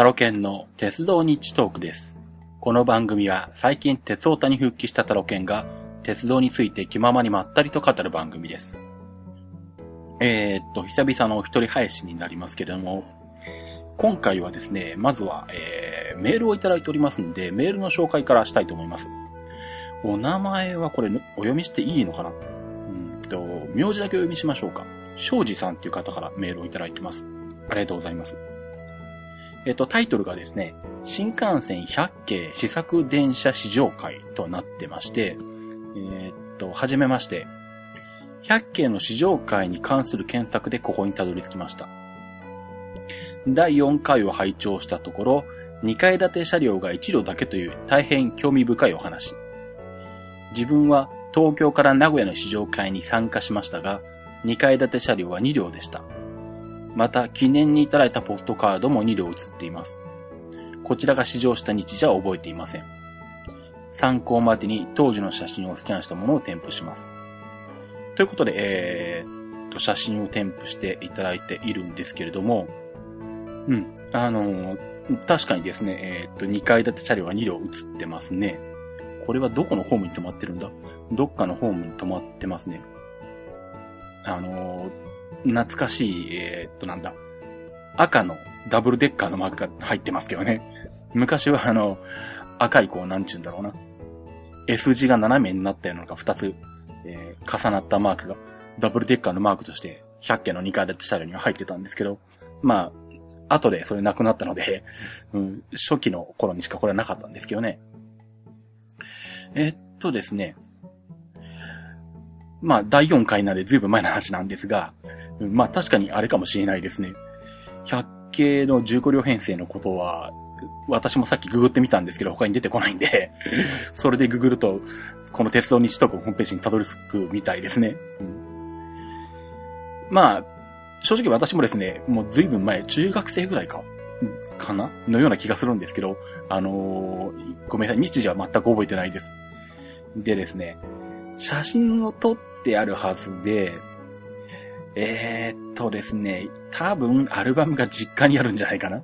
タロケンの鉄道日トークです。この番組は最近鉄オタに復帰したタロケンが鉄道について気ままにまったりと語る番組です。えー、っと、久々のお一人配信になりますけれども、今回はですね、まずは、えー、メールをいただいておりますんで、メールの紹介からしたいと思います。お名前はこれ、お読みしていいのかな？うんと、名字だけお読みしましょうか。庄司さんっていう方からメールをいただいてます。ありがとうございます。えっと、タイトルがですね、新幹線100系試作電車試乗会となってまして、えっと、はじめまして、100系の試乗会に関する検索でここにたどり着きました。第4回を拝聴したところ、2階建て車両が1両だけという大変興味深いお話。自分は東京から名古屋の試乗会に参加しましたが、2階建て車両は2両でした。また、記念にいただいたポストカードも2両写っています。こちらが試乗した日じゃ覚えていません。参考までに当時の写真をスキャンしたものを添付します。ということで、えー、と、写真を添付していただいているんですけれども、うん、あのー確かにですね、えーっと、2階建て車両が2両写ってますね。これはどこのホームに止まってるんだ？どっかのホームに止まってますね。あのー懐かしい、えーっと、なんだ。赤のダブルデッカーのマークが入ってますけどね。昔はあの、赤いこう、なんちゅうんだろうな。S 字が斜めになったようなのが2つ、えー重なったマークが、ダブルデッカーのマークとして、100件の2階建て車両には入ってたんですけど、まあ、後でそれなくなったので、うん、初期の頃にしかこれはなかったんですけどね。えっとですね。まあ、第4回なんでずいぶん前の話なんですが、うんまあ確かにあれかもしれないですね。100系の15両編成のことは、私もさっきググってみたんですけど、他に出てこないんで、それでググると、この鉄道日トークのホームページにたどり着くみたいですね。うんまあ、正直私もですね、もう随分前、中学生ぐらいか、かな？のような気がするんですけど、あのーごめんなさい、日時は全く覚えてないです。でですね、写真を撮ってあるはずで、えー、っとですね、多分アルバムが実家にあるんじゃないかな。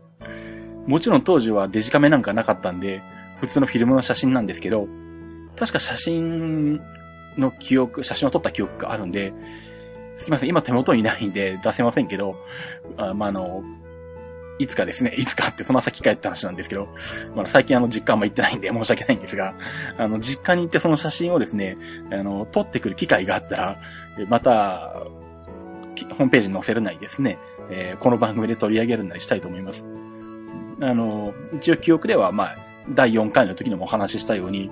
もちろん当時はデジカメなんかなかったんで、普通のフィルムの写真なんですけど、確か写真の記憶、写真を撮った記憶があるんで、すいません、今手元にないんで出せませんけど、あまあ、あの、いつかですね、いつかってその先帰った話なんですけど、まあ、最近あの実家あんま行ってないんで申し訳ないんですが、あの、実家に行ってその写真をですね、あの、撮ってくる機会があったら、また、ホームページに載せるなりですね、えーこの番組で取り上げるなりしたいと思います。あの、一応記憶では、まあ、第4回の時にもお話ししたように、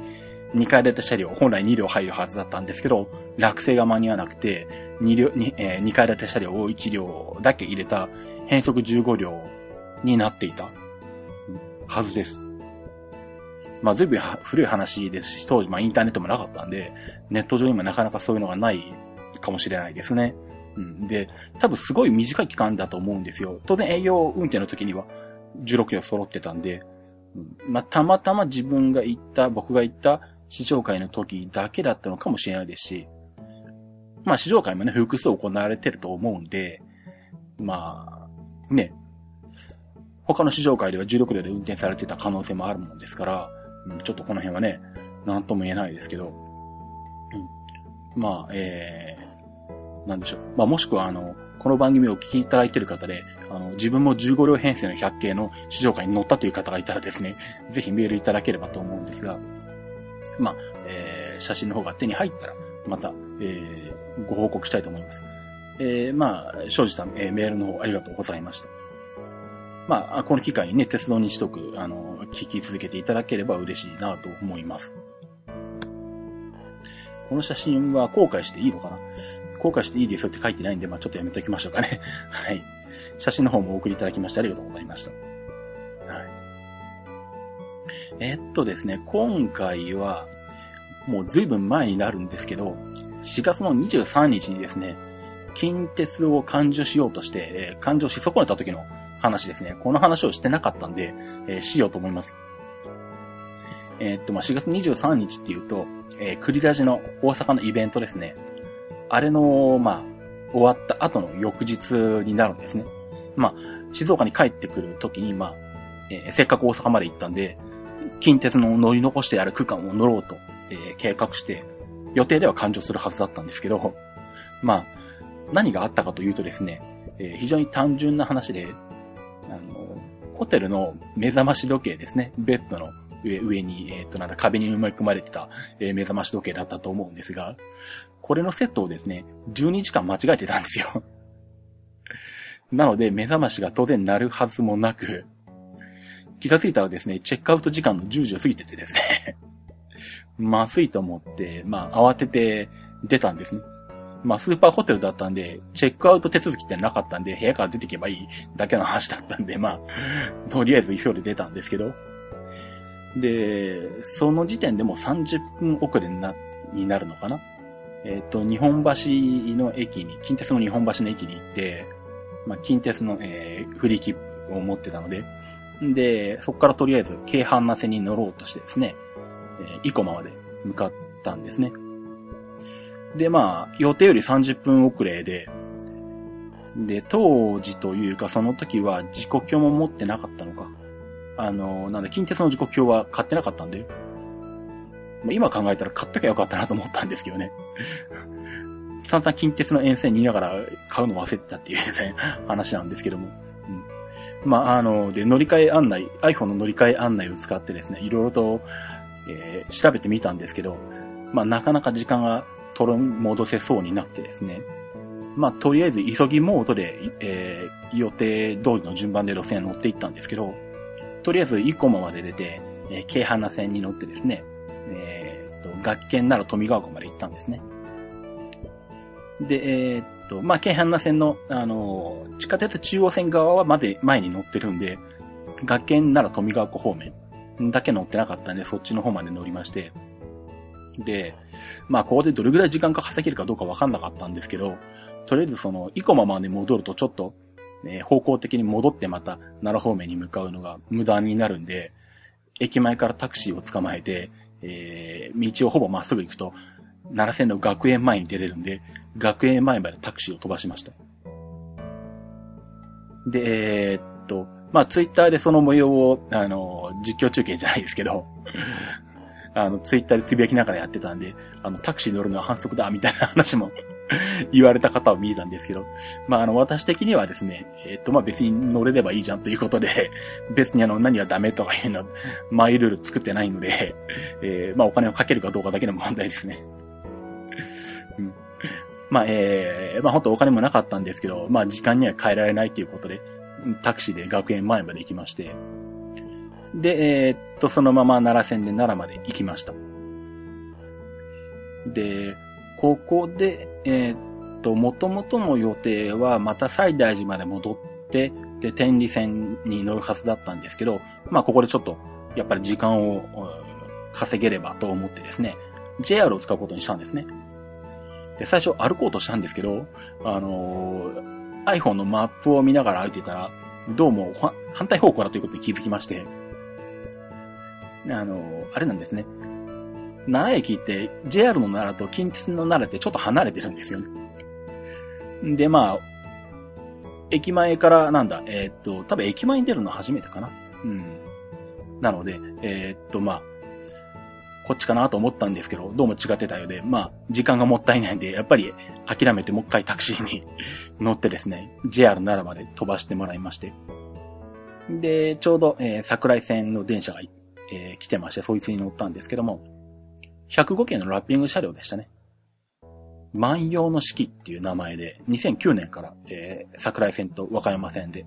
2階建て車両、本来2両入るはずだったんですけど、落成が間に合わなくて、2両、にえー2階建て車両を1両だけ入れた変速15両になっていたはずです。まあ、随分古い話ですし、当時、まあ、インターネットもなかったんで、ネット上にもなかなかそういうのがないかもしれないですね。うん。で、多分すごい短い期間だと思うんですよ。当然営業運転の時には16両揃ってたんで、うんまあ、たまたま自分が行った、僕が行った試乗会の時だけだったのかもしれないですし、まあ、試乗会もね、複数行われてると思うんで、まあ、ね、他の試乗会では16両で運転されてた可能性もあるもんですから、うんちょっとこの辺はね、なんとも言えないですけど、うん、まあ、えー、なんでしょう。まあ、もしくは、あの、この番組をお聞きいただいている方で、あの、自分も15両編成の100系の試乗会に乗ったという方がいたらですね、ぜひメールいただければと思うんですが、まあ、えー、写真の方が手に入ったら、また、えー、ご報告したいと思います。えー、まあ、庄司さん、えーメールの方ありがとうございました。まあ、この機会にね、鉄道日特、あの、聞き続けていただければ嬉しいなと思います。この写真は後悔していいのかな？後悔していいですよって書いてないんで、まあちょっとやめておきましょうかね。はい。写真の方もお送りいただきましてありがとうございました。はい。えっとですね、今回は、もう随分前になるんですけど、4月の23日にですね、近鉄を勘定しようとして、えー勘定し損ねた時の話ですね。この話をしてなかったんで、えーしようと思います。えーっと、まあ、4月23日っていうと、えー、クリラジの大阪のイベントですね。あれの、まあ、終わった後の翌日になるんですね。まあ、静岡に帰ってくる時に、まあ、えー、せっかく大阪まで行ったんで、近鉄の乗り残してある区間を乗ろうと、えー、計画して、予定では勘定するはずだったんですけど、まあ、何があったかというとですね、えー、非常に単純な話で、ホテルの目覚まし時計ですね、ベッドの上上に、えっ、ー、と、なんだ、壁に埋め込まれてた、えー、目覚まし時計だったと思うんですが、これのセットをですね、12時間間違えてたんですよ。なので、目覚ましが当然鳴るはずもなく、気がついたらですね、チェックアウト時間の10時を過ぎててですね まずいと思って、まあ、慌てて出たんですね。まあ、スーパーホテルだったんで、チェックアウト手続きってなかったんで、部屋から出てけばいいだけの話だったんで、まあ、とりあえず急いで出たんですけど。で、その時点でも30分遅れにな、になるのかな？えっ、ー、と、日本橋の駅に、近鉄の日本橋の駅に行って、まあ、近鉄の、えー、フリー切符を持ってたので、で、そこからとりあえず、京阪な線に乗ろうとしてですね、えー、生駒まで向かったんですね。で、まあ、予定より30分遅れで、で、当時というかその時は時刻表も持ってなかったのか。あの、なんで、近鉄の時刻表は買ってなかったんで、ま、今考えたら買っときゃよかったなと思ったんですけどね。散々近鉄の沿線にいながら買うの忘れてたっていうね、話なんですけども。うん、まあ、あの、で、乗り換え案内、iPhone の乗り換え案内を使ってですね、いろいろと、えー、調べてみたんですけど、まあ、なかなか時間が取り戻せそうになくてですね。まあ、とりあえず急ぎモードで、えー、予定通りの順番で路線乗っていったんですけど、とりあえず生駒まで出て、えー、京阪線に乗ってですね、えー、っと、学研なら富川湖まで行ったんですね。で、えー、っと、まあ、京阪線の、あの地下鉄中央線側はまで前に乗ってるんで、学研なら富川湖方面だけ乗ってなかったんで、そっちの方まで乗りまして、で、まあ、ここでどれぐらい時間が稼げるかどうかわかんなかったんですけど、とりあえずその、生駒まで戻るとちょっと、ね、方向的に戻ってまた奈良方面に向かうのが無駄になるんで、駅前からタクシーを捕まえて、えー、道をほぼまっすぐ行くと、奈良線の学園前に出れるんで、学園前までタクシーを飛ばしました。で、えー、っと、まあ、ツイッターでその模様を、あの、実況中継じゃないですけど、あの、ツイッターでつぶやきながらやってたんで、あの、タクシー乗るのは反則だ、みたいな話も 言われた方を見えたんですけど、まあ、あの、私的にはですね、えっと、まあ、別に乗れればいいじゃんということで、別にあの、何はダメとかいうの、マイルール作ってないので、えー、まあ、お金をかけるかどうかだけの問題ですね。うん、まあ、えー、まあ、本当お金もなかったんですけど、まあ、時間には変えられないということで、タクシーで学園前まで行きまして、で、えー、っと、そのまま奈良線で奈良まで行きました。で、ここで、えー、っと、元々の予定はまた西大寺まで戻って、で、天理線に乗るはずだったんですけど、まあ、ここでちょっと、やっぱり時間を稼げればと思ってですね、JR を使うことにしたんですね。で、最初歩こうとしたんですけど、あのー、iPhone のマップを見ながら歩いてたら、どうも反対方向だということに気づきまして、あの、あれなんですね。奈良駅って JR の奈良と近鉄の奈良ってちょっと離れてるんですよね。で、まあ、駅前からなんだ、えー、っと、多分駅前に出るの初めてかな。うん。なので、えー、っと、まあ、こっちかなと思ったんですけど、どうも違ってたようで、まあ、時間がもったいないんで、やっぱり諦めてもう一回タクシーに 乗ってですね、JR 奈良まで飛ばしてもらいまして。で、ちょうど、えー、桜井線の電車がえー、来てまして、そいつに乗ったんですけども、105系のラッピング車両でしたね。万葉の式っていう名前で、2009年から、えー、桜井線と和歌山線で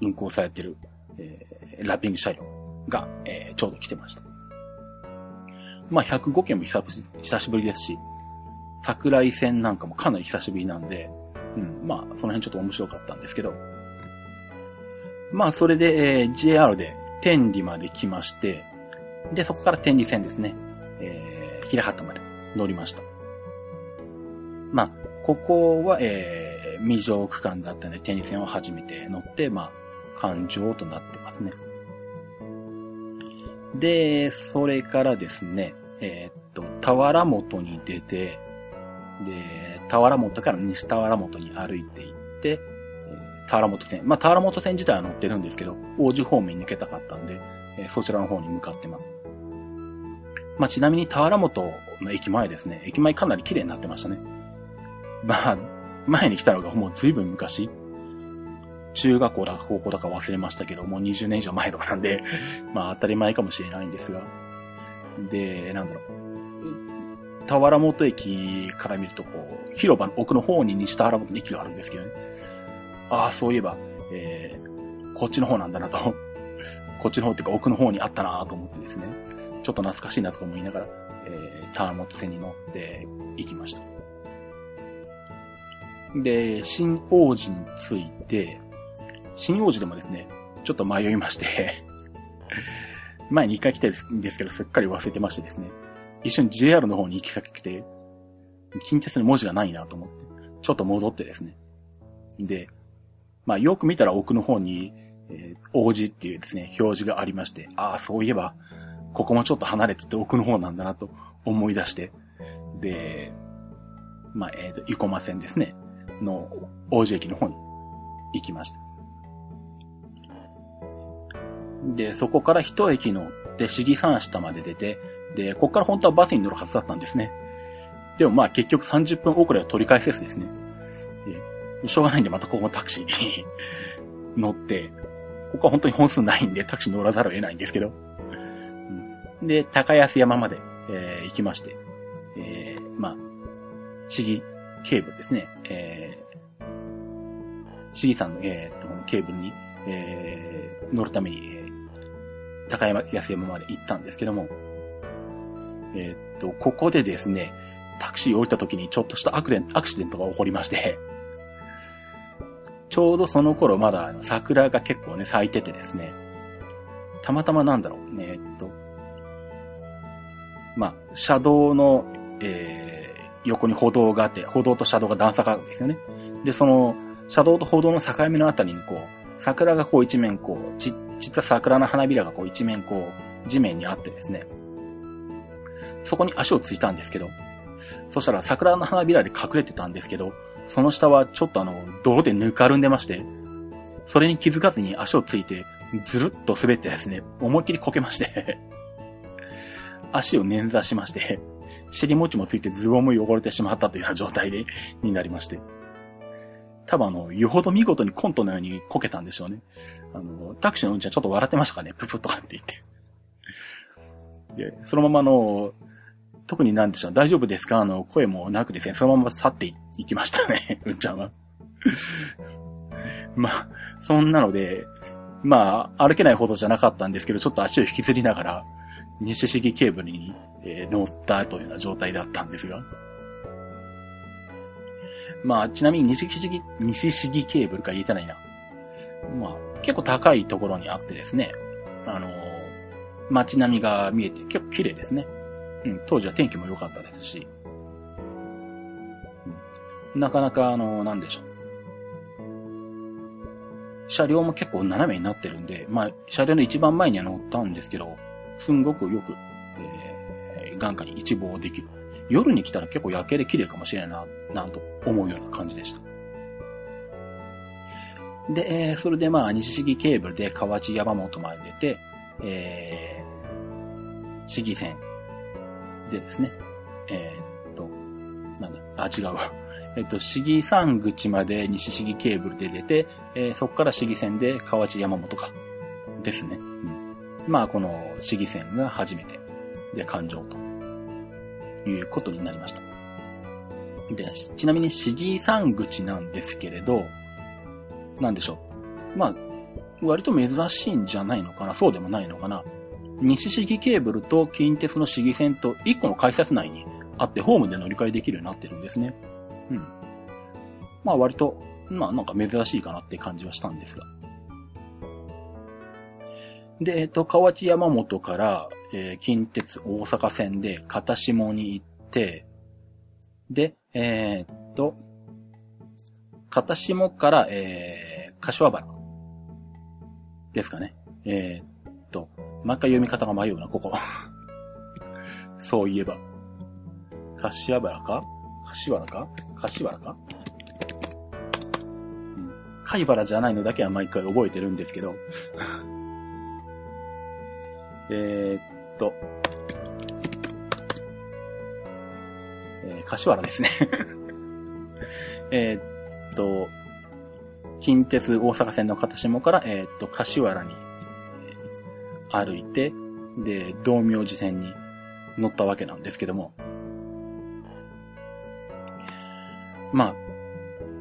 運行されてる、えー、ラッピング車両が、えー、ちょうど来てました。まあ、105件も久久しぶりですし、桜井線なんかもかなり久しぶりなんで、うん、まあ、その辺ちょっと面白かったんですけど、まあ、それで、えー、JR で天理まで来まして、で、そこから天理線ですね。えー、平畑まで乗りました。まあ、ここは、えー、未乗区間だったので、天理線を初めて乗って、まあ、環状となってますね。で、それからですね、えー、っと、田原本に出て、で、田原本から西田原本に歩いていって、田原本線。まあ、田原本線自体は乗ってるんですけど、王子方面に抜けたかったんで、え、そちらの方に向かってます。まあ、ちなみに田原本の駅前ですね。駅前かなり綺麗になってましたね。まあ、前に来たのがもう随分昔。中学校だか高校だか忘れましたけど、もう20年以上前とかなんで、まあ当たり前かもしれないんですが。で、なんだろう。田原本駅から見ると、こう、広場の奥の方に西田原本の駅があるんですけどね。ああ、そういえば、えー、こっちの方なんだなと。こっちの方っていうか奥の方にあったなと思ってですね。ちょっと懐かしいなとか思いながら、えー、田原本線に乗って行きました。で、新王子について、新王子でもですね、ちょっと迷いまして 前に一回来たんですけど、すっかり忘れてましてですね、一緒に JR の方に行きかけて、近鉄の文字がないなと思って、ちょっと戻ってですね。で、まあよく見たら奥の方に、えー、王子っていうですね、表示がありまして、ああ、そういえば、ここもちょっと離れてて奥の方なんだなと思い出して、で、まあ、えっ、ー、と、生駒線ですね、の王子駅の方に行きました。で、そこから一駅乗って市議山下まで出て、で、ここから本当はバスに乗るはずだったんですね。でもまあ結局30分遅れは取り返せずですね。でしょうがないんでまたここもタクシーに 乗って、ここは本当に本数ないんでタクシー乗らざるを得ないんですけど。で、高安山まで、えー、行きまして、えー、まあ、市議ケーブルですね。えー、市議さんの、えー、とケーブルに、えー、乗るために、えー、高山安山まで行ったんですけども、えー、っと、ここでですね、タクシー降りた時にちょっとしたアクアクシデントが起こりまして、ちょうどその頃まだ桜が結構ね、咲いててですね、たまたまなんだろう、ね、えっと、まあ、車道の、えー、横に歩道があって、歩道と車道が段差があるんですよね。で、その、車道と歩道の境目のあたりにこう、桜がこう一面こう、ち、ちっちゃ桜の花びらがこう一面こう、地面にあってですね、そこに足をついたんですけど、そしたら桜の花びらで隠れてたんですけど、その下はちょっとあの、泥でぬかるんでまして、それに気づかずに足をついて、ずるっと滑ってですね、思いっきりこけまして 足を捻挫しまして尻餅もついてズボンも汚れてしまったというような状態で、になりまして。多分あの、よほど見事にコントのようにこけたんでしょうね。あの、タクシーのうんちゃんちょっと笑ってましたかね、ププとかって言って。で、そのままの、特になんでしょう、大丈夫ですか？あの、声もなくですね、そのまま去っていっ行きましたね、うんちゃんは。まあ、そんなので、まあ、歩けないほどじゃなかったんですけど、ちょっと足を引きずりながら、西式ケーブルに、えー、乗ったというような状態だったんですが。まあ、ちなみに西式、西式ケーブルか言えてないな。まあ、結構高いところにあってですね、あのー、街並みが見えて結構綺麗ですね。うん、当時は天気も良かったですし、なかなかあの、なんでしょう。車両も結構斜めになってるんで、まあ、車両の一番前には乗ったんですけど、すんごくよく、えー、眼下に一望できる。夜に来たら結構夜景で綺麗かもしれないな、なと思うような感じでした。で、えー、それでまあ、西市議ケーブルで河内山本まで出て、えー、市議線でですね、えー、っと、なんだ、あ、違うわ。えっと、市議山口まで西市議ケーブルで出て、えー、そこから市議線で河内山本か。ですね。うん、まあ、この市議線が初めてで勘定ということになりました。で、ちなみに市議山口なんですけれど、なんでしょう。まあ、割と珍しいんじゃないのかなそうでもないのかな西市議ケーブルと近鉄の市議線と1個の改札内にあってホームで乗り換えできるようになってるんですね。うん。まあ割と、まあなんか珍しいかなって感じはしたんですが。で、えっと、河内山本から、えー、近鉄大阪線で片下に行って、で、えー、っと、片下から、えー、柏原ですかね。えー、っと、毎回読み方が迷うな、ここ。そういえば。柏原か？柏原か？柏原か、うん、貝原じゃないのだけは毎回覚えてるんですけど。えっと、えー、柏原ですね えっと、近鉄大阪線の片下から、えーっと、柏原に、えー歩いて、で、道明寺線に乗ったわけなんですけども。まあ、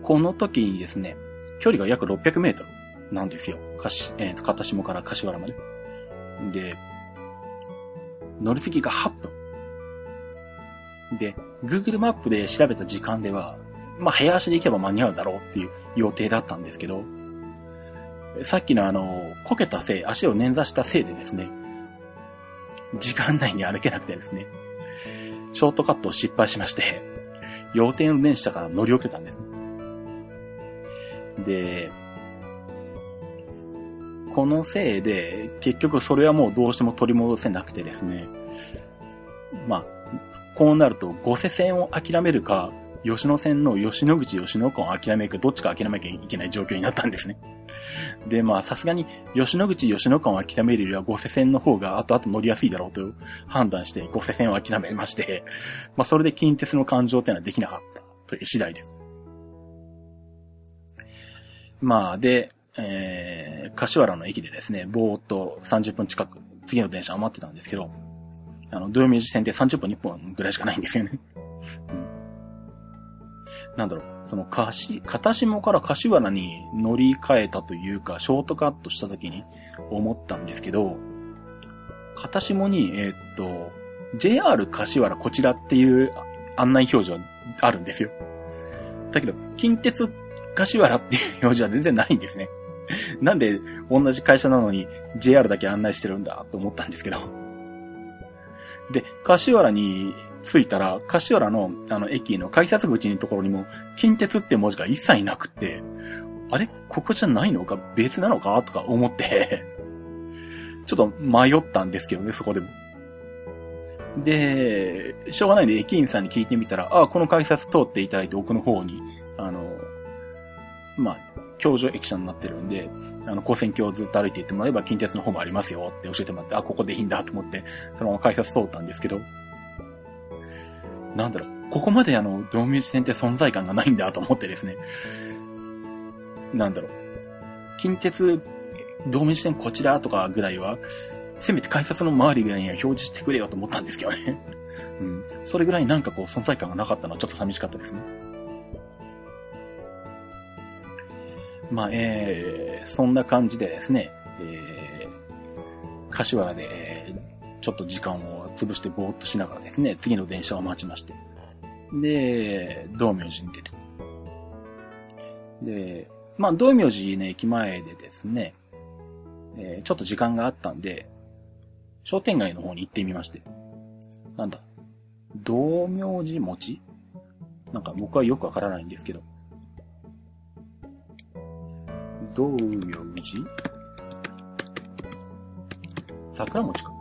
この時にですね、距離が約600メートルなんですよ。かし、えっ、と、片下から柏原まで。で、乗り継ぎが8分。で、Google マップで調べた時間では、まあ、早足で行けば間に合うだろうっていう予定だったんですけど、さっきのあの、こけたせい、足を捻挫したせいでですね、時間内に歩けなくてですね、ショートカットを失敗しまして、要点電車から乗り遅れたんですね。で、このせいで、結局それはもうどうしても取り戻せなくてですね、まあ、こうなると、五世線を諦めるか、吉野線の吉野口吉野間を諦めるか、どっちか諦めなきゃいけない状況になったんですね。で、まあ、さすがに、吉野口吉野間を諦めるよりは、五瀬線の方が後々乗りやすいだろうと判断して、五瀬線を諦めまして、まあ、それで近鉄の感情っていうのはできなかったという次第です。まあ、で、えー、柏原の駅でですね、ぼーっと30分近く、次の電車を待ってたんですけど、あの、土曜日線って30分1本ぐらいしかないんですよね。なんだろう、その、かし、片下から柏原に乗り換えたというか、ショートカットした時に思ったんですけど、片下に、えー、っと、JR 柏原こちらっていう案内表示はあるんですよ。だけど、近鉄柏原っていう表示は全然ないんですね。なんで同じ会社なのに JR だけ案内してるんだと思ったんですけど。で、柏原に着いたら、柏原のあの駅の改札口のところにも、近鉄って文字が一切なくって、あれ？ここじゃないのか？別なのか？とか思って。ちょっと迷ったんですけどね、そこでも。で、しょうがないんで駅員さんに聞いてみたら、ああ、この改札通っていただいて奥の方に、あの、まあ、教場駅舎になってるんで、あの、高線橋をずっと歩いていってもらえば近鉄の方もありますよって教えてもらって、あ、ここでいいんだと思って、そのまま改札通ったんですけど、なんだろう、ここまであの、道明寺線って存在感がないんだと思ってですね、なんだろう、近鉄、道明寺線こちらとかぐらいは、せめて改札の周りぐらいには表示してくれよと思ったんですけどね。うん。それぐらいなんかこう存在感がなかったのはちょっと寂しかったですね。まあ、えー、そんな感じでですね、えー、柏原で、ちょっと時間を潰してぼーっとしながらですね、次の電車を待ちまして。で、道明寺に出て。で、まあ、道明寺の駅前でですね、えー、ちょっと時間があったんで、商店街の方に行ってみまして。なんだ、道明寺餅？なんか僕はよくわからないんですけど、道明寺？桜餅か。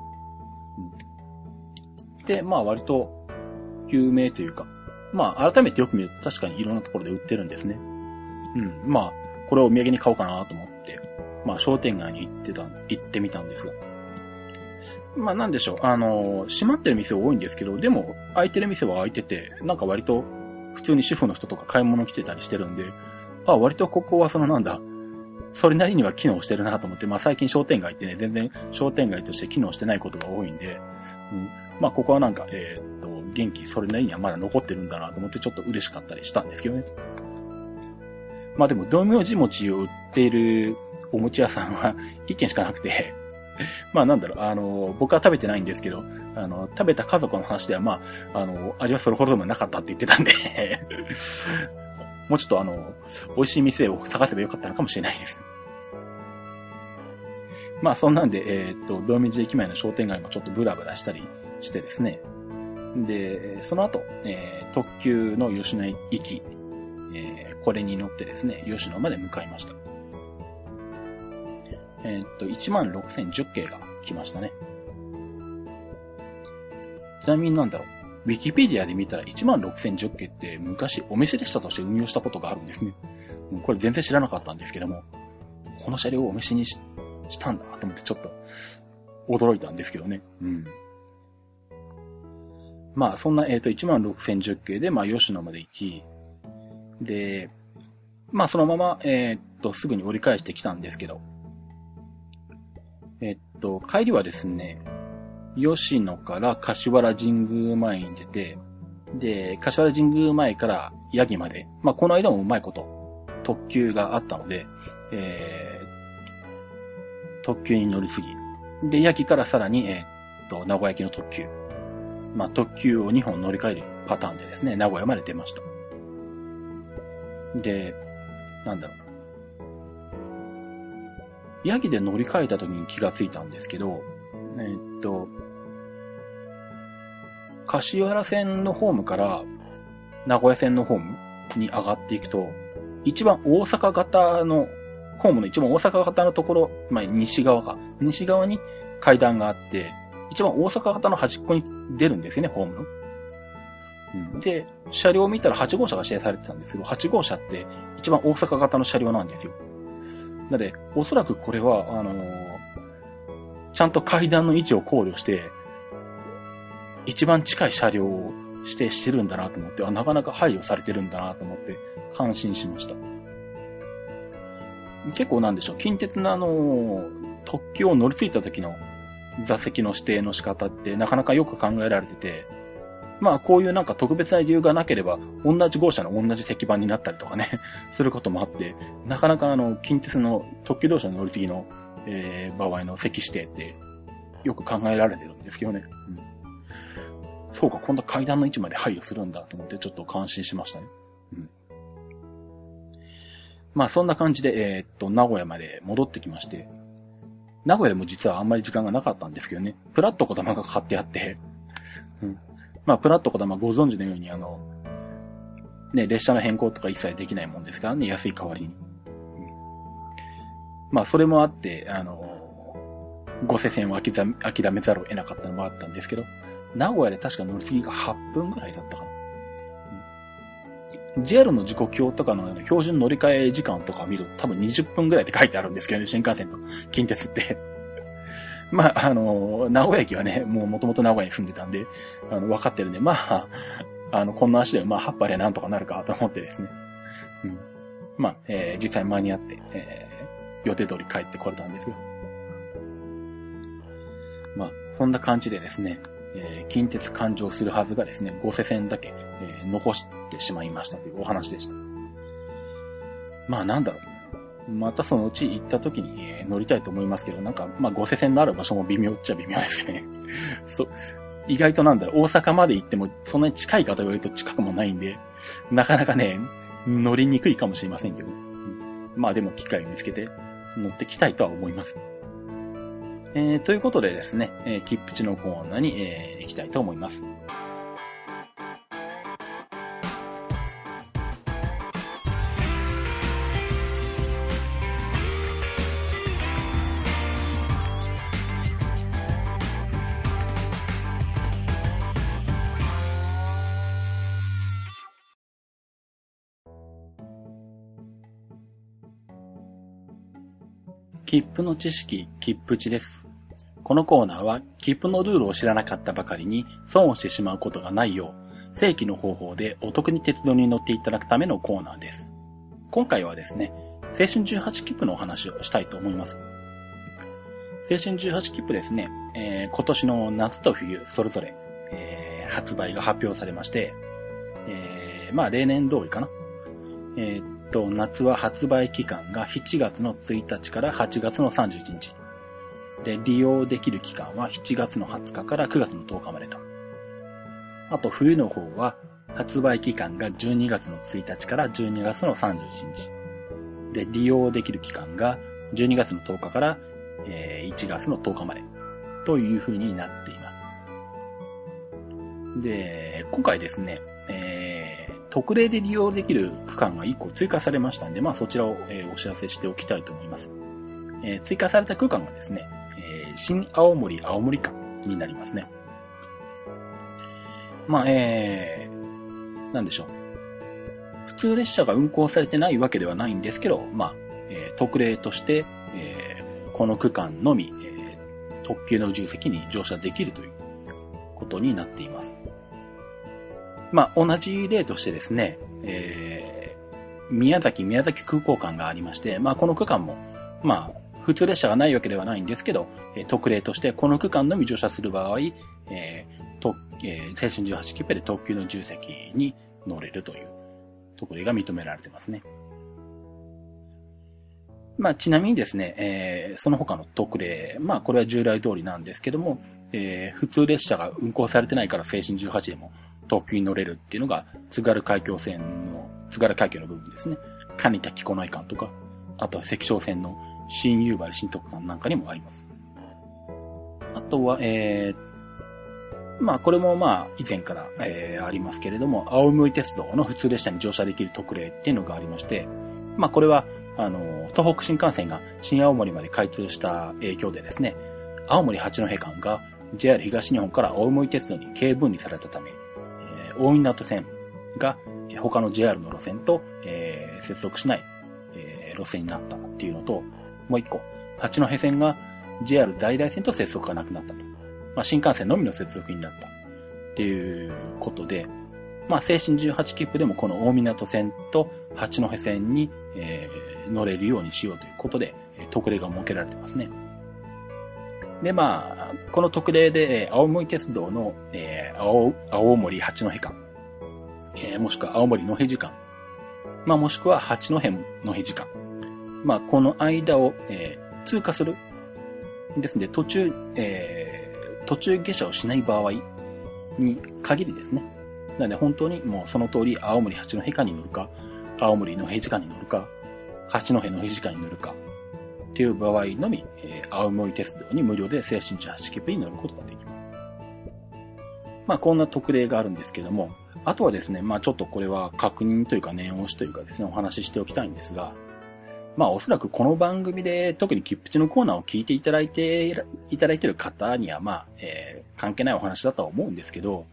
で、まあ割と有名というか、まあ改めてよく見ると確かにいろんなところで売ってるんですね。うん。まあ、これをお土産に買おうかなと思って、まあ商店街に行ってた、行ってみたんですが。まあなんでしょう。あの、閉まってる店多いんですけど、でも開いてる店は開いてて、なんか割と普通に主婦の人とか買い物来てたりしてるんで、あ、割とここはそのなんだ、それなりには機能してるなと思って、まあ最近商店街ってね、全然商店街として機能してないことが多いんで、うん、まあここはなんか、えー、っと、元気それなりにはまだ残ってるんだなと思ってちょっと嬉しかったりしたんですけどね。まあでも、道明寺餅を売ってるお餅屋さんは一軒しかなくて、まあなんだろう、あの、僕は食べてないんですけど、あの、食べた家族の話では、まあ、あの、味はそれほどでもなかったって言ってたんで もうちょっとあの、美味しい店を探せばよかったのかもしれないです。まあそんなんで、えー、っと、道明寺駅前の商店街もちょっとブラブラしたりしてですね。で、その後、えー、特急の吉野駅、えー、これに乗ってですね、吉野まで向かいました。えー、っと、16,010系が来ましたね。ちなみになんだろう。ウィキペディアで見たら16010系って昔お店でしたとして運用したことがあるんですね。これ全然知らなかったんですけども、この車両をお召しにししたんだと思ってちょっと驚いたんですけどね。うん。まあ、そんな、えっ、ー、と、16,010系で、まあ、吉野まで行き、で、まあ、そのまま、えっ、と、すぐに折り返してきたんですけど、えっ、と、帰りはですね、吉野から柏原神宮前に出て、で、柏原神宮前から八木まで、まあ、この間もうまいこと、特急があったので、えー、特急に乗り継ぎ。で、八木からさらに、えー、っと、名古屋行きの特急。まあ、特急を2本乗り換えるパターンでですね、名古屋まで出ました。で、なんだろう。ヤギで乗り換えた時に気がついたんですけど、えー、っと、柏原線のホームから名古屋線のホームに上がっていくと、一番大阪型の、ホームの一番大阪型のところ、まあ、西側か。西側に階段があって、一番大阪型の端っこに出るんですよね、ホームの。うん、で、車両を見たら8号車が指定されてたんですけど、8号車って一番大阪型の車両なんですよ。なので、おそらくこれは、あのー、ちゃんと階段の位置を考慮して、一番近い車両を指定してるんだなと思って、あ、なかなか配慮されてるんだなと思って、感心しました。結構なんでしょう、近鉄のあの、特急を乗り継いだ時の座席の指定の仕方ってなかなかよく考えられてて、まあこういうなんか特別な理由がなければ、同じ号車の同じ石板になったりとかね、することもあって、なかなかあの、近鉄の特急同士の乗り継ぎの、えー、場合の席指定ってよく考えられてるんですけどね。うん、そうか、こんな階段の位置まで配慮するんだと思ってちょっと感心しましたね。うん。まあそんな感じで、えー、っと、名古屋まで戻ってきまして、名古屋でも実はあんまり時間がなかったんですけどね、プラット小玉が買ってあって、うん。まあ、プラット小玉ご存知のように、あの、ね、列車の変更とか一切できないもんですからね、安い代わりに。うん、まあ、それもあって、あの、ご世線を諦めざるを得なかったのもあったんですけど、名古屋で確か乗り継ぎが8分ぐらいだったかな。JR の時刻表とかの標準乗り換え時間とか見ると多分20分ぐらいって書いてあるんですけどね、新幹線と近鉄って まあ、あの、名古屋駅はね、もう元々名古屋に住んでたんで、あの、分かってるんで、まあ、あの、こんな足で、まあ、8波でなんとかなるかと思ってですね。うん。まあ、えー、実際間に合って、えー、予定通り帰ってこれたんですが。まあ、そんな感じでですね、えー、近鉄環状するはずがですね、五世線だけ、えー、残してしまいましたというお話でした。まあなんだろう。またそのうち行った時に、え、乗りたいと思いますけど、なんか、まあ五世線のある場所も微妙っちゃ微妙ですね。そ、意外となんだろう、大阪まで行ってもそんなに近いかと言われると近くもないんで、なかなかね、乗りにくいかもしれませんけど。まあでも機会を見つけて乗ってきたいとは思います。えー、ということでですね、えー、キップチのコーナーに、えー、行きたいと思います。切符の知識、切符値です。このコーナーは、切符のルールを知らなかったばかりに損をしてしまうことがないよう、正規の方法でお得に鉄道に乗っていただくためのコーナーです。今回はですね、青春18切符のお話をしたいと思います。青春18切符ですね、えー、今年の夏と冬、それぞれ、えー、発売が発表されまして、えー、まあ例年通りかな。えー、と、夏は発売期間が7月の1日から8月の31日。で、利用できる期間は7月の20日から9月の10日までと。あと、冬の方は、発売期間が12月の1日から12月の31日。で、利用できる期間が12月の10日から、え1月の10日まで。という風になっています。で、今回ですね、特例で利用できる区間が1個追加されましたんで、まあそちらを、え、お知らせしておきたいと思います。えー、追加された区間がですね、えー、新青森青森間になりますね。まあ、えー、なんでしょう。普通列車が運行されてないわけではないんですけど、まあ、えー、特例として、えー、この区間のみ、えー、特急の重積に乗車できるということになっています。まあ、同じ例としてですね、えー、宮崎、宮崎空港間がありまして、まあ、この区間も、まあ、普通列車がないわけではないんですけど、えー、特例としてこの区間のみ乗車する場合、えー、と、えー、青春18切符で特急の重積に乗れるという特例が認められてますね。まあ、ちなみにですね、えー、その他の特例、まあ、これは従来通りなんですけども、えー、普通列車が運行されてないから青春18でも特急に乗れるっていうのが、津軽海峡線の、津軽海峡の部分ですね。蟹田木古内間とか、あとは関商線の新夕張新特間なんかにもあります。あとは、えー、まあこれもまあ以前から、えー、ありますけれども、青森鉄道の普通列車に乗車できる特例っていうのがありまして、まあこれは、あの、東北新幹線が新青森まで開通した影響でですね、青森八戸間が JR 東日本から青森鉄道に軽分離されたため、大湊線が他の JR の路線と、えー、接続しない、えー、路線になったっていうのと、もう一個、八戸線が JR 在来線と接続がなくなったと。まあ、新幹線のみの接続になった。っていうことで、まあ、青春18切符でもこの大港線と八戸線に、えー、乗れるようにしようということで、特例が設けられてますね。で、まあ、この特例で、青森鉄道の、えー、青青森八戸間、えー、もしくは青森野辺時間、まあ、もしくは八戸野辺時間、まあ、この間を、えー、通過する。ですので、途中、えー、途中下車をしない場合に限りですね。なので、本当にもうその通り、青森八戸間に乗るか、青森の平時間に乗るか、八戸の平時間に乗るか、っていう場合のみ、えー、青森鉄道に無料で青春18切符に乗ることができます。まあ、こんな特例があるんですけども、あとはですね、まあ、ちょっとこれは確認というか念押しというかですね、お話ししておきたいんですが、まあおそらくこの番組で特に切符地のコーナーを聞いていただいて、いただいてる方にはまあ、えー、関係ないお話だとは思うんですけど、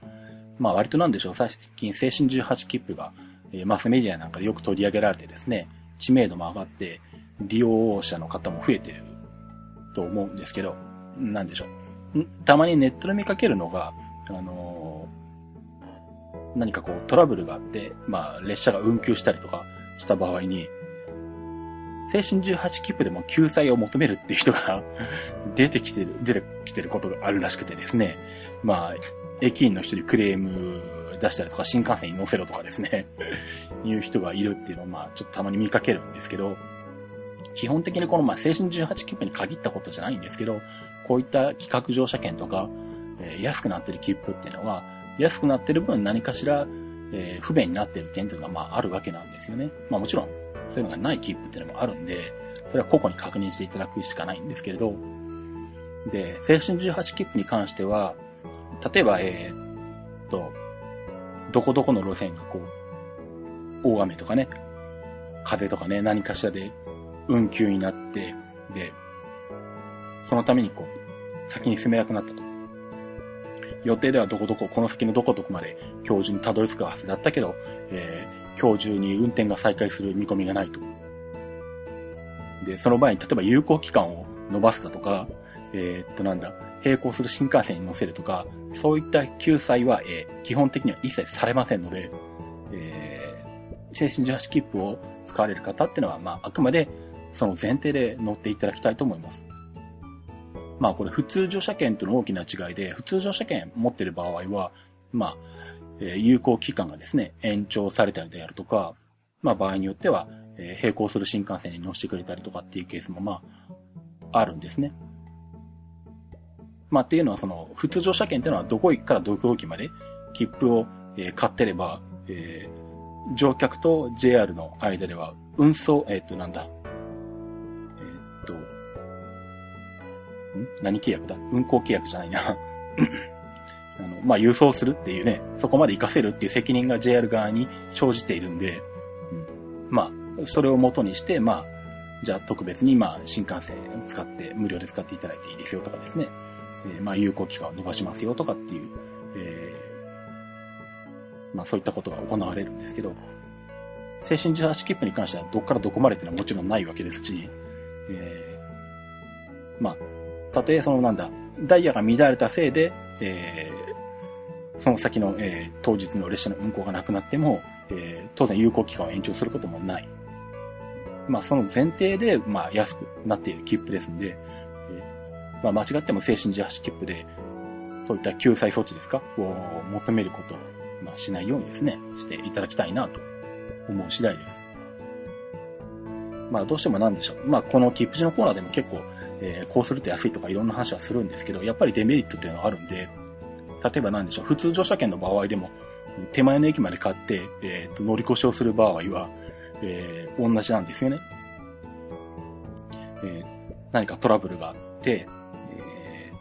まあ割となんでしょう、最近青春18切符が、えー、マスメディアなんかでよく取り上げられてですね、知名度も上がって、利用者の方も増えてると思うんですけど、なんでしょう。たまにネットで見かけるのが、あのー、何かこうトラブルがあって、まあ列車が運休したりとかした場合に、青春18切符でも救済を求めるっていう人が 出てきてる、出てきてることがあるらしくてですね。まあ、駅員の人にクレーム出したりとか、新幹線に乗せろとかですねいう人がいるっていうのを、まあ、ちょっとたまに見かけるんですけど、基本的にこの、まあ、青春18切符に限ったことじゃないんですけど、こういった企画乗車券とか、えー、安くなってる切符っていうのは、安くなってる分何かしら、えー、不便になってる点というのが、まあ、あるわけなんですよね。まあ、もちろん、そういうのがない切符っていうのもあるんで、それは個々に確認していただくしかないんですけれど、で、青春18切符に関しては、例えば、えー、っと、どこどこの路線がこう、大雨とかね、風とかね、何かしらで運休になって、で、そのためにこう、先に進めなくなったと。予定ではどこどこ、この先のどこどこまで今日中にたどり着くはずだったけど、えー、今日中に運転が再開する見込みがないと。で、その場合に、例えば有効期間を伸ばすだとか、えー、っとなんだ、並行する新幹線に乗せるとか、そういった救済は、えー、基本的には一切されませんので、えー、精神18切符を使われる方っていうのは、まあ、あくまでその前提で乗っていただきたいと思います。まあこれ普通乗車券との大きな違いで、普通乗車券持ってる場合は、まあ、え有効期間がですね、延長されたりであるとか、まあ場合によっては、え並行する新幹線に乗せてくれたりとかっていうケースもまあ、あるんですね。まあっていうのはその、普通乗車券っていうのはどこ行くからどこ駅まで切符を、え買ってれば、えー、乗客と JR の間では運送、え、っとなんだ、何契約だ？運行契約じゃないな。あの、まあ、輸送するっていうね、そこまで活かせるっていう責任が JR 側に生じているんで、うん、まあ、それを元にして、まあ、じゃあ特別に、まあ、新幹線使って、無料で使っていただいていいですよとかですね、え、まあ、有効期間を伸ばしますよとかっていう、えー、まあ、そういったことが行われるんですけど、精神18切符に関してはどっからどこまでっていうのはもちろんないわけですし、えー、まあ、たとえそのなんだ、ダイヤが乱れたせいで、えー、その先の、えー、当日の列車の運行がなくなっても、えー、当然有効期間を延長することもない。まあ、その前提で、まあ、安くなっている切符ですんで、えー、まあ、間違っても精神18切符で、そういった救済措置ですかを求めることを、まあ、しないようにですね、していただきたいなと思う次第です。まあ、どうしてもなんでしょう。まあ、この切符地のコーナーでも結構、えー、こうすると安いとかいろんな話はするんですけど、やっぱりデメリットっていうのはあるんで、例えばなんでしょう。普通乗車券の場合でも、手前の駅まで買って、えっ、ー、と、乗り越しをする場合は、えー、同じなんですよね。え、何かトラブルがあって、え、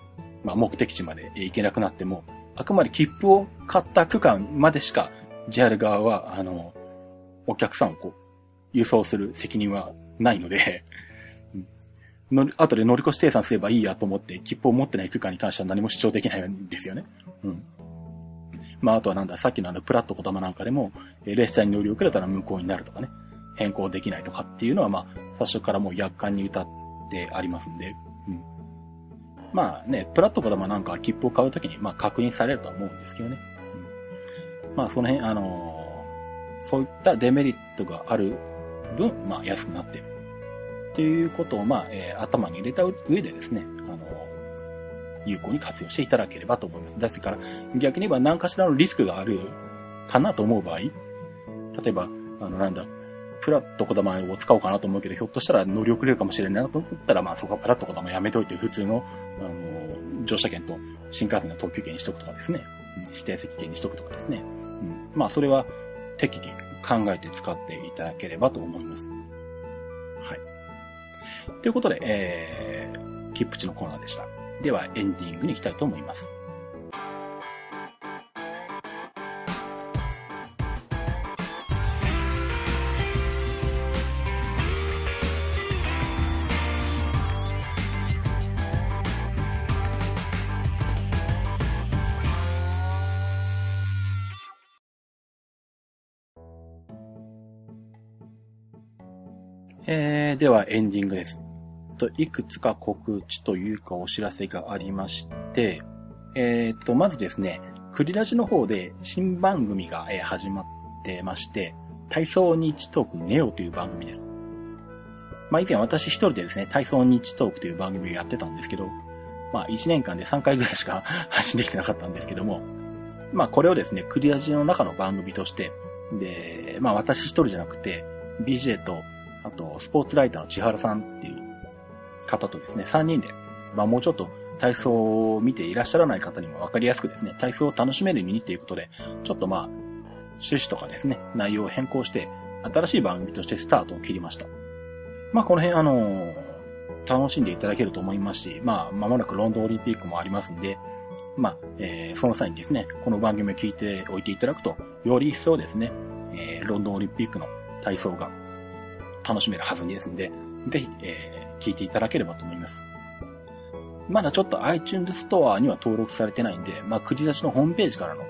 まあ、目的地まで行けなくなっても、あくまで切符を買った区間までしか JR 側は、あの、お客さんをこう、輸送する責任はないので乗り、後で乗り越し生産すればいいやと思って、切符を持ってない区間に関しては何も主張できないんですよね。うん。まあ、あとはなんだ、さっきのあの、プラット小玉なんかでも、え列車に乗り遅れたら無効になるとかね。変更できないとかっていうのは、まあ、最初からもう約款に歌ってありますんで、うん。まあね、プラットコダなんかは切符を買うときに、まあ確認されるとは思うんですけどね。うん、まあその辺、あのー、そういったデメリットがある分、まあ安くなってる。っていうことを、まあ、えー、頭に入れた上でですね、あの、有効に活用していただければと思います。ですから、逆に言えば何かしらのリスクがあるかなと思う場合、例えば、あの、なんだ、プラット小玉を使おうかなと思うけど、ひょっとしたら乗り遅れるかもしれないなと思ったら、まあそこはプラット小玉やめといて、普通の、あの、乗車券と新幹線の特急券にしとくとかですね。指定席券にしとくとかですね。うん。まあそれは適宜考えて使っていただければと思います。ということで、えー、キップチのコーナーでした。ではエンディングに行きたいと思います。えー、ではエンディングです。と、いくつか告知というかお知らせがありまして、えっ、ー、と、まずですね、クリラジの方で新番組が、え、始まってまして、体操日トークネオという番組です。まあ以前私一人でですね、体操日トークという番組をやってたんですけど、まあ1年間で3回ぐらいしか 配信できてなかったんですけども、まあこれをですね、クリラジの中の番組として、で、まあ私一人じゃなくて、BJ とあと、スポーツライターの千原さんっていう方とですね、3人で、まあもうちょっと体操を見ていらっしゃらない方にもわかりやすくですね、体操を楽しめるようにっていうことで、ちょっとまあ、趣旨とかですね、内容を変更して、新しい番組としてスタートを切りました。まあこの辺あの楽しんでいただけると思いますし、まあ間もなくロンドンオリンピックもありますんで、まあ、えー、その際にですね、この番組を聞いておいていただくと、より一層ですね、えー、ロンドンオリンピックの体操が楽しめるはずですんで、ぜひ、えー、聞いていただければと思います。まだちょっと iTunes ストアには登録されてないんで、まあ、クリラジのホームページからの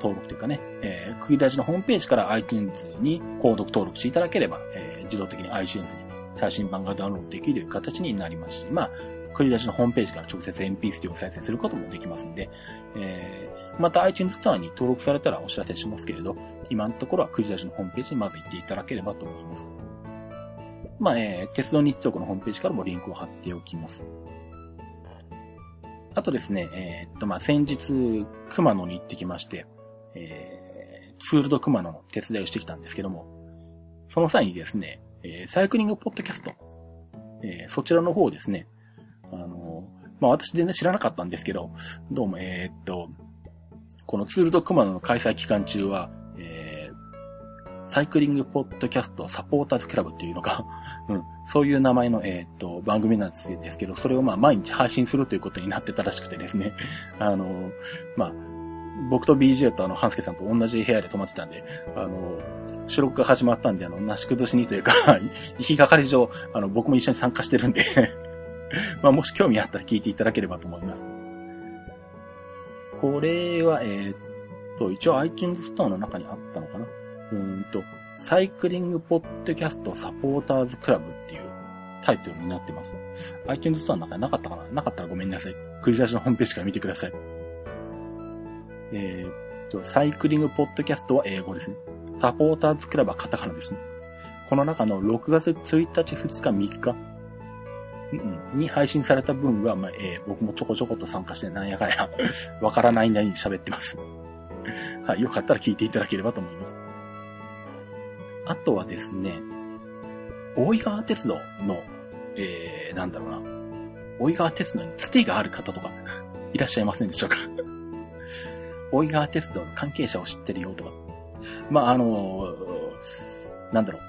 登録というかね、えー、クリラジのホームページから iTunes に購読登録していただければ、えー、自動的に iTunes に最新版がダウンロードできる形になりますし、まあ、クリラジのホームページから直接 MP3 を再生することもできますんで、えまた iTunes ストアに登録されたらお知らせしますけれど、今のところはクリラジのホームページにまず行っていただければと思います。まあ、えー、鉄道日直のホームページからもリンクを貼っておきます。あとですね、えー、っと、まあ、先日、熊野に行ってきまして、えー、ツールド熊野の手伝いをしてきたんですけども、その際にですね、えー、サイクリングポッドキャスト、えー、そちらの方ですね、あのまあ、私全然知らなかったんですけど、どうも、えー、っと、このツールドクマの開催期間中は、えー、サイクリングポッドキャストサポーターズクラブっていうのが うん、そういう名前の、えー、っと、番組なんですけど、それをまあ毎日配信するということになってたらしくてですね、あの、まあ、僕と BJ とあの、半助さんと同じ部屋で泊まってたんで、あの、収録が始まったんで、あの、なし崩しにというか 行きがかり上、あの、僕も一緒に参加してるんでまあ、もし興味あったら聞いていただければと思います。これは、えー、っと、一応 iTunes ストアの中にあったのかなうんと、サイクリングポッドキャストサポーターズクラブっていうタイトルになってます。iTunes ストアの中になかったかな？なかったらごめんなさい。繰り出しのホームページから見てください。えー、と、サイクリングポッドキャストは英語ですね。サポーターズクラブはカタカナですね。この中の6月1日、2日、3日、に配信された分は、まあ、えー、僕もちょこちょこと参加してなんやかんや わからないなりに喋ってます。はい、よかったら聞いていただければと思います。あとはですね、大井川鉄道の、えー、なんだろうな、大井川鉄道につてがある方とか、いらっしゃいませんでしょうか？大井川鉄道の関係者を知ってるよとか。まあ、あのなんだろう。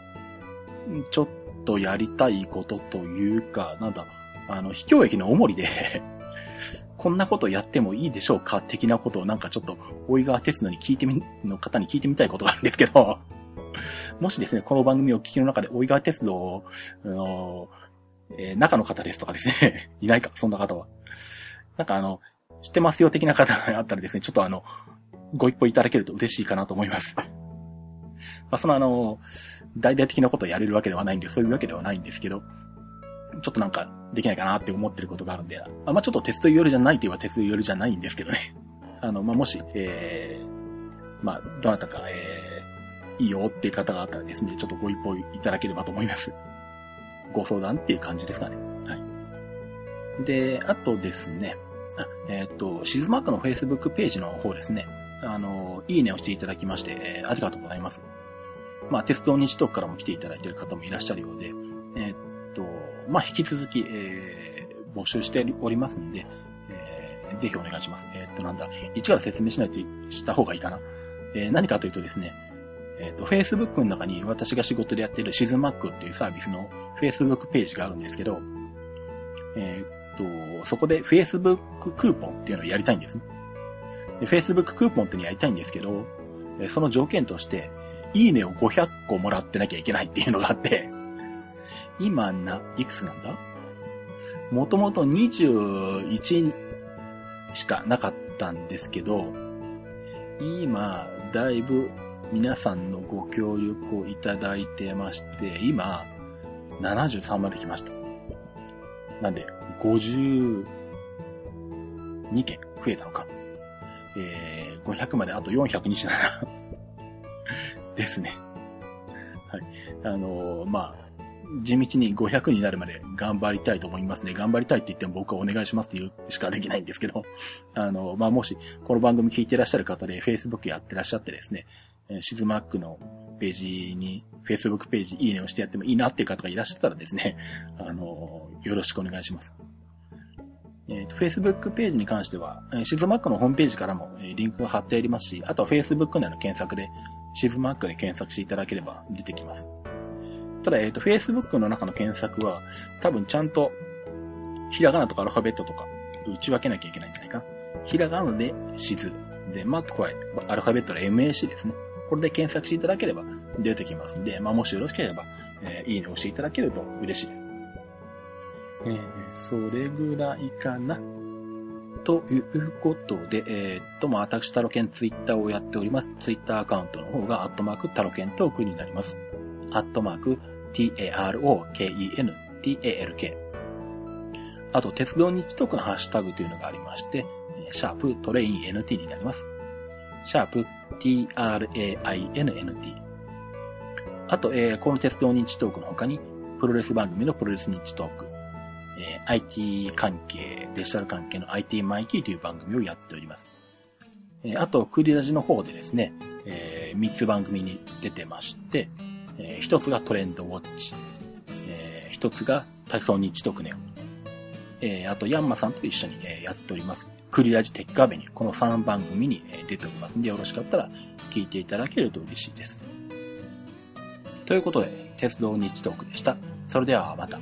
ちょっとやりたいことというか、なんだ、あの、秘境駅のおもりで こんなことやってもいいでしょうか？的なことをなんかちょっと、大井川鉄道に聞いてみ、の方に聞いてみたいことがあるんですけど もしですね、この番組を聞きの中で大井川鉄道あの、えー、中の方ですとかですね いないか、そんな方は。なんかあの、知ってますよ的な方があったらですね、ちょっとあの、ご一報いただけると嬉しいかなと思います。まあ、そのあの、大々的なことをやれるわけではないんで、そういうわけではないんですけど、ちょっとなんかできないかなって思ってることがあるんで、あまあ、ちょっと鉄道寄りじゃないといえば鉄道寄りじゃないんですけどね。あの、まあ、もし、えー、まあ、どなたか、えー、いいよっていう方があったらですね、ちょっとご一報いただければと思います。ご相談っていう感じですかね。はい。で、あとですね、えっ、ー、と、シズマークの Facebook ページの方ですね。あの、いいねをしていただきまして、ありがとうございます。まあ、鉄道日トークからも来ていただいている方もいらっしゃるようで、えっ、と、まあ、引き続き、えー、募集しておりますんで、えー、ぜひお願いします。えっ、と、なんだ、一から説明しないとした方がいいかな。えー、何かというとですね、えっ、と、Facebook の中に私が仕事でやっているシズマックっていうサービスの Facebook ページがあるんですけど、えー、と、そこで Facebook クーポンっていうのをやりたいんですね。で Facebook クーポンっていうのをやりたいんですけど、その条件として、いいねを500個もらってなきゃいけないっていうのがあって、今な、いくつなんだ？もともと21しかなかったんですけど、今、だいぶ皆さんのご協力をいただいてまして、今、73まで来ました。なんで、52件増えたのか。えー、500まであと400日だなですね。はい。あのー、まあ、地道に500になるまで頑張りたいと思いますね。頑張りたいって言っても僕はお願いしますって言うしかできないんですけど、あの、まあ、もし、この番組聞いてらっしゃる方で Facebook やってらっしゃってですね、シズマックのページに、Facebook ページいいねをしてやってもいいなっていう方がいらっしゃったらですね、あの、よろしくお願いします。えっ、ー、と、Facebook ページに関しては、シズマックのホームページからもリンクが貼ってありますし、あとは Facebook 内の検索で、シズマックで検索していただければ出てきます。ただ、えっ、ー、と、Facebook の中の検索は、多分ちゃんと、ひらがなとかアルファベットとか、打ち分けなきゃいけないんじゃないかひらがなで、シズ。で、マックはアルファベットで MAC ですね。これで検索していただければ出てきますんで、まあ、もしよろしければ、えー、いいねをしていただけると嬉しいです。えー、それぐらいかな。ということで、えー、っと、まあ、私、タロケンツイッターをやっております。ツイッターアカウントの方が、アットマーク、タロケントークになります。アットマーク、t-a-r-o-k-e-n, t-a-l-k。あと、鉄道日トークのハッシュタグというのがありまして、シャープトレイン NT になります。シャープ t-r-a-i-n-n-t。あと、えー、この鉄道日トークの他に、プロレス番組のプロレス日トーク、えー、IT 関係、デジタル関係の IT マイキーという番組をやっております。えー、あと、クリラジの方でですね、えー、3つ番組に出てまして、えー、1つがトレンドウォッチ、えー、1つが体操日特ネオ、えー、あとヤンマさんと一緒に、えー、やっております。クリラジテックアベニュー、この3番組に、えー、出ておりますんで、よろしかったら聞いていただけると嬉しいです。ということで、鉄道日トークでした。それではまた。